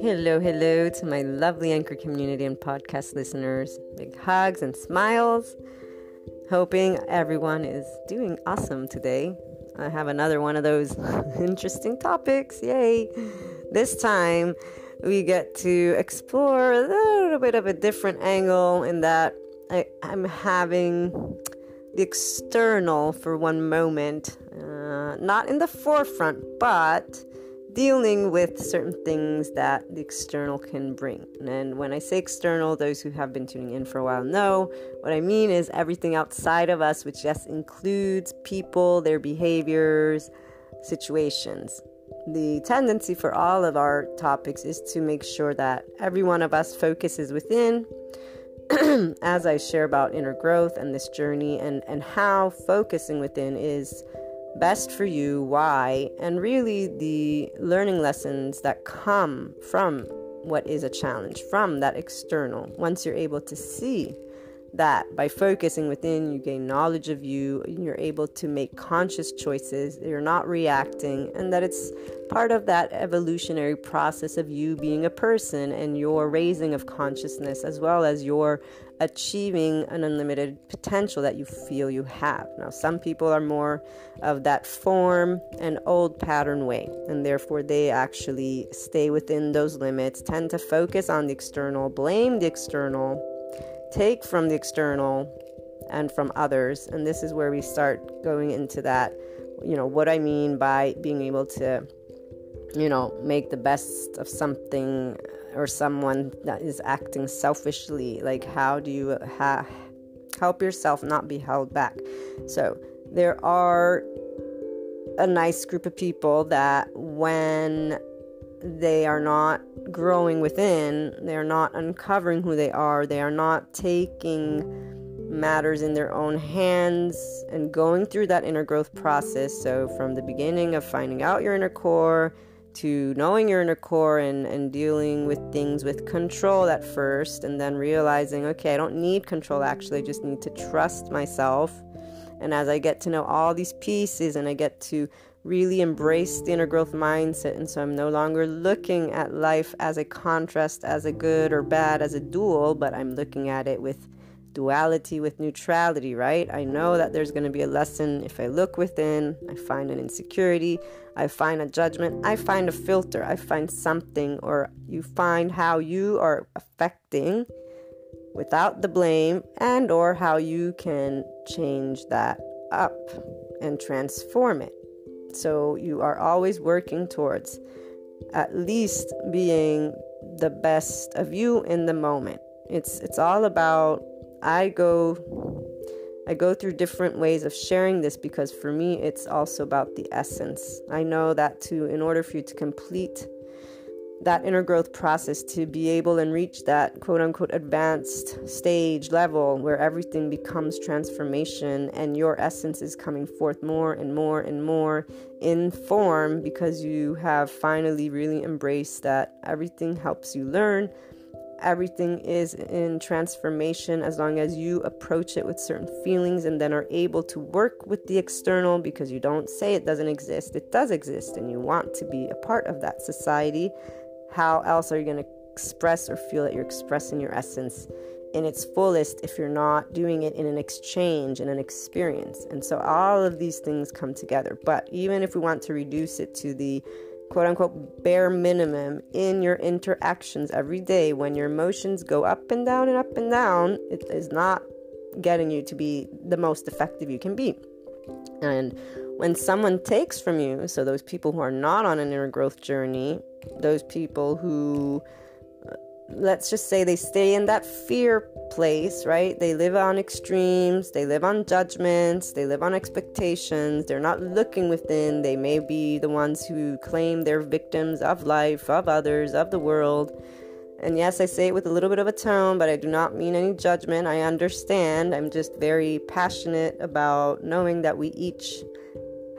Hello, hello to my lovely Anchor community and podcast listeners. Big hugs and smiles. Hoping everyone is doing awesome today. I have another one of those interesting topics. Yay! This time we get to explore a little bit of a different angle in that I, am having the external for one moment, uh, not in the forefront, but dealing with certain things that the external can bring. And when I say external, those who have been tuning in for a while know what I mean is everything outside of us, which just includes people, their behaviors, situations. The tendency for all of our topics is to make sure that every one of us focuses within as I share about inner growth and this journey and, and how focusing within is best for you, why, and really the learning lessons that come from what is a challenge, from that external. Once you're able to see that by focusing within, you gain knowledge of you, you're able to make conscious choices, you're not reacting, and that it's part of that evolutionary process of you being a person and your raising of consciousness, as well as your achieving an unlimited potential that you feel you have. Now, some people are more of that form and old pattern way, and therefore they actually stay within those limits, tend to focus on the external, blame the external take from the external and from others. And this is where we start going into that, you know, what I mean by being able to, you know, make the best of something or someone that is acting selfishly. Like, how do you ha- help yourself not be held back? So, there are a nice group of people that when they are not growing within, they are not uncovering who they are, they are not taking matters in their own hands and going through that inner growth process. So, from the beginning of finding out your inner core to knowing your inner core and, and dealing with things with control at first, and then realizing, okay, I don't need control actually, I just need to trust myself. And as I get to know all these pieces and I get to really embrace the inner growth mindset. And so I'm no longer looking at life as a contrast, as a good or bad, as a dual, but I'm looking at it with duality, with neutrality, right? I know that there's going to be a lesson if I look within, I find an insecurity, I find a judgment, I find a filter, I find something, or you find how you are affecting without the blame and or how you can change that up and transform it so you are always working towards at least being the best of you in the moment. It's it's all about I go I go through different ways of sharing this because for me it's also about the essence. I know that to in order for you to complete that inner growth process to be able and reach that quote unquote advanced stage level where everything becomes transformation and your essence is coming forth more and more and more in form because you have finally really embraced that everything helps you learn. Everything is in transformation as long as you approach it with certain feelings and then are able to work with the external because you don't say it doesn't exist. It does exist, and you want to be a part of that society how else are you going to express or feel that you're expressing your essence in its fullest if you're not doing it in an exchange and an experience? And so all of these things come together. But even if we want to reduce it to the quote unquote bare minimum in your interactions every day when your emotions go up and down and up and down, it is not getting you to be the most effective you can be. And when someone takes from you, so those people who are not on an inner growth journey, those people who uh, let's just say they stay in that fear place, right? They live on extremes, they live on judgments, they live on expectations, they're not looking within. They may be the ones who claim they're victims of life, of others, of the world. And yes, I say it with a little bit of a tone, but I do not mean any judgment. I understand. I'm just very passionate about knowing that we each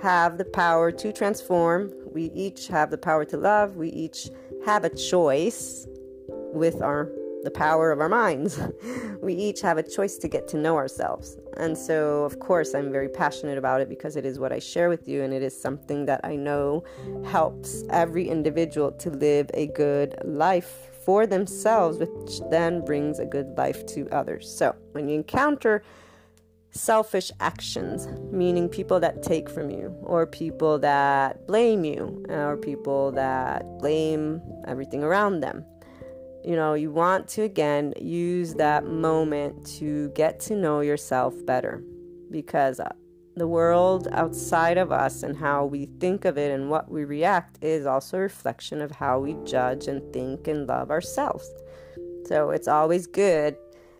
have the power to transform. We each have the power to love. We each have a choice with our the power of our minds. we each have a choice to get to know ourselves. And so, of course, I'm very passionate about it because it is what I share with you, and it is something that I know helps every individual to live a good life for themselves, which then brings a good life to others. So, when you encounter selfish actions, meaning people that take from you, or people that blame you, or people that blame everything around them. You know, you want to again use that moment to get to know yourself better because uh, the world outside of us and how we think of it and what we react is also a reflection of how we judge and think and love ourselves. So it's always good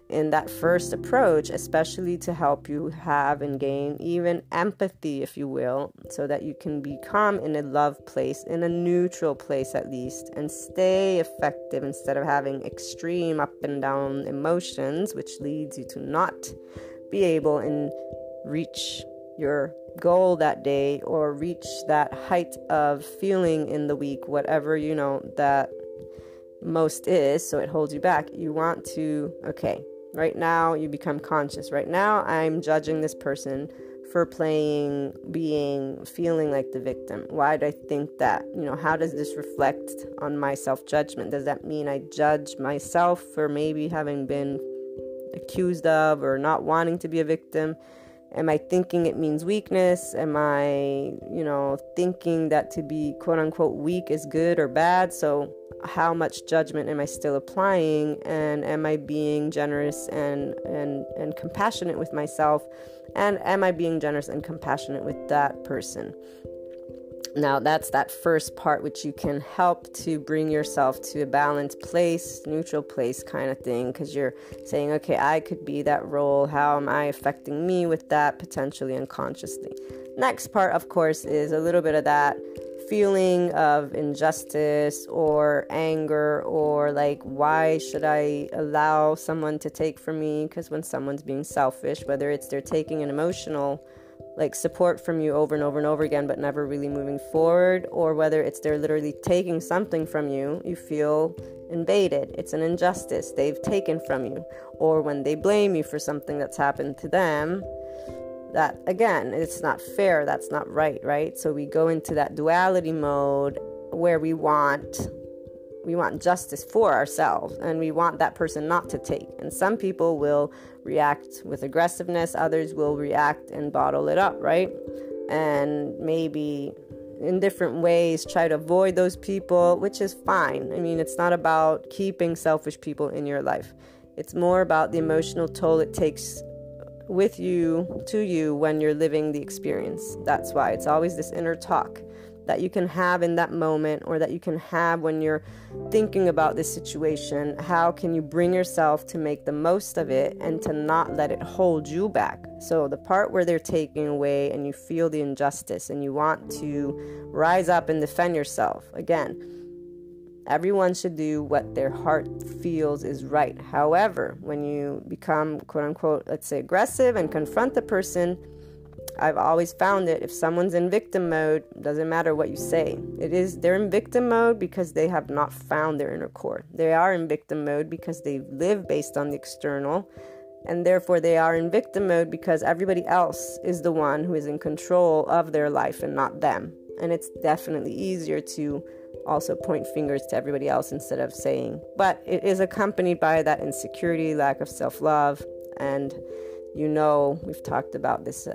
in that first approach, especially to help you have and gain even empathy, if you will, so that you can become in a love place, in a neutral place at least, and stay effective instead of having extreme up and down emotions, which leads you to not be able and reach your goal that day or reach that height of feeling in the week, whatever you know that most is, so it holds you back. You want to, okay, Right now, you become conscious. Right now, I'm judging this person for playing, being, feeling like the victim. Why do I think that? You know, how does this reflect on my self judgment? Does that mean I judge myself for maybe having been accused of or not wanting to be a victim? Am I thinking it means weakness? Am I, you know, thinking that to be quote unquote weak is good or bad? So, how much judgment am I still applying? And am I being generous and, and, and compassionate with myself? And am I being generous and compassionate with that person? Now, that's that first part, which you can help to bring yourself to a balanced place, neutral place kind of thing, because you're saying, okay, I could be that role. How am I affecting me with that potentially unconsciously? Next part, of course, is a little bit of that feeling of injustice or anger or like, why should I allow someone to take from me? Because when someone's being selfish, whether it's they're taking an emotional like support from you over and over and over again, but never really moving forward, or whether it's they're literally taking something from you, you feel invaded. It's an injustice they've taken from you. Or when they blame you for something that's happened to them, that again, it's not fair, that's not right, right? So we go into that duality mode where we want we want justice for ourselves and we want that person not to take. And some people will react with aggressiveness, others will react and bottle it up, right? And maybe in different ways try to avoid those people, which is fine. I mean, it's not about keeping selfish people in your life, it's more about the emotional toll it takes with you to you when you're living the experience. That's why it's always this inner talk that you can have in that moment or that you can have when you're thinking about this situation? How can you bring yourself to make the most of it and to not let it hold you back? So, the part where they're taking away and you feel the injustice and you want to rise up and defend yourself, again, Everyone should do what their heart feels is right. However, when you become, quote unquote, let's say aggressive and confront the person, I've always found that if someone's in victim mode, doesn't matter what you say. It is they're in victim mode because they have not found their inner core. They are in victim mode because they live based on the external, and therefore they are in victim mode because everybody else is the one who is in control of their life and not them. And it's definitely easier to also point fingers to everybody else instead of saying, but it is accompanied by that insecurity, lack of self-love, and you know we've talked about this uh,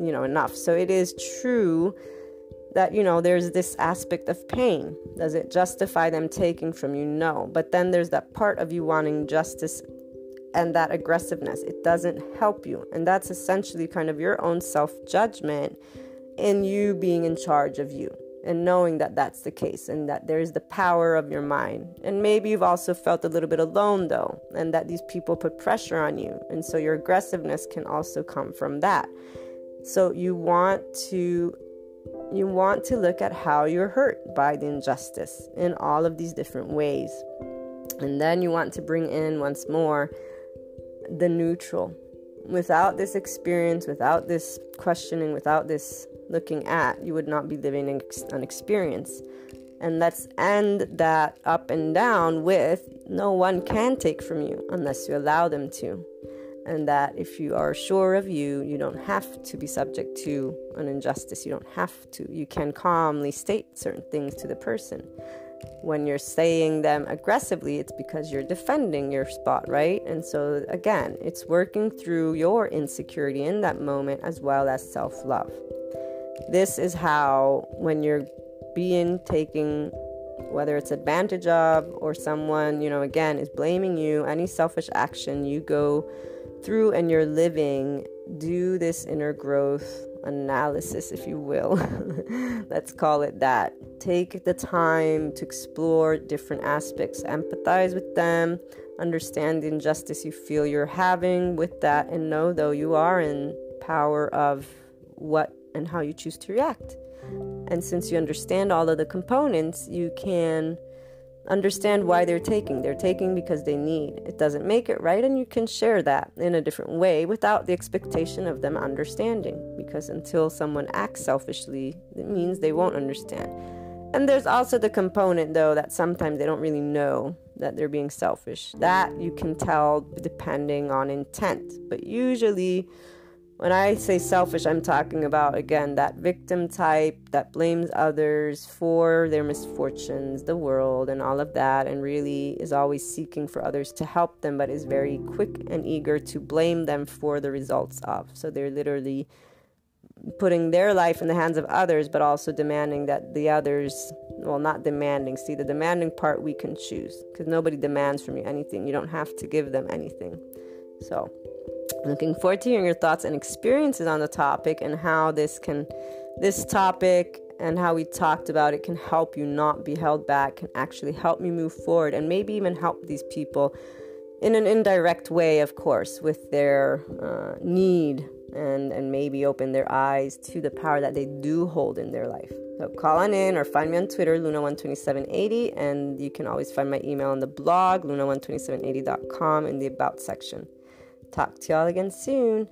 you know enough. So it is true that you know there's this aspect of pain. Does it justify them taking from you? No. But then there's that part of you wanting justice and that aggressiveness. It doesn't help you. And that's essentially kind of your own self judgment in you being in charge of you and knowing that that's the case and that there's the power of your mind. And maybe you've also felt a little bit alone though, and that these people put pressure on you. And so your aggressiveness can also come from that. So you want to you want to look at how you're hurt by the injustice in all of these different ways. And then you want to bring in once more the neutral. Without this experience, without this questioning, without this looking at, you would not be living an experience. And let's end that up and down with no one can take from you unless you allow them to. And that if you are sure of you, you don't have to be subject to an injustice. You don't have to. You can calmly state certain things to the person. When you're saying them aggressively, it's because you're defending your spot, right? And so, again, it's working through your insecurity in that moment as well as self love. This is how, when you're being taken whether it's advantage of or someone you know again is blaming you any selfish action you go through and you're living do this inner growth analysis if you will. Let's call it that. Take the time to explore different aspects empathize with them understand the injustice you feel you're having with that and know though you are in power of what and how you choose to react and since you understand all of the components, you can understand why they're taking. They're taking because they need. It doesn't make it right, and you can share that in a different way without the expectation of them understanding. Because until someone acts selfishly, it means they won't understand. And there's also the component, though, that sometimes they don't really know that they're being selfish. That you can tell depending on intent. But usually, when I say selfish, I'm talking about, again, that victim type that blames others for their misfortunes, the world, and all of that, and really is always seeking for others to help them, but is very quick and eager to blame them for the results of. So they're literally putting their life in the hands of others, but also demanding that the others, well, not demanding. See, the demanding part we can choose because nobody demands from you anything. You don't have to give them anything. So, looking forward to hearing your thoughts and experiences on the topic and how this can this topic and how we talked about it can help you not be held back can actually help me move forward and maybe even help these people in an indirect way of course with their uh, need and and maybe open their eyes to the power that they do hold in their life. So call on in or find me on twitter luna12780 and you can always find my email on the blog luna12780.com in the about section Talk to y'all again soon.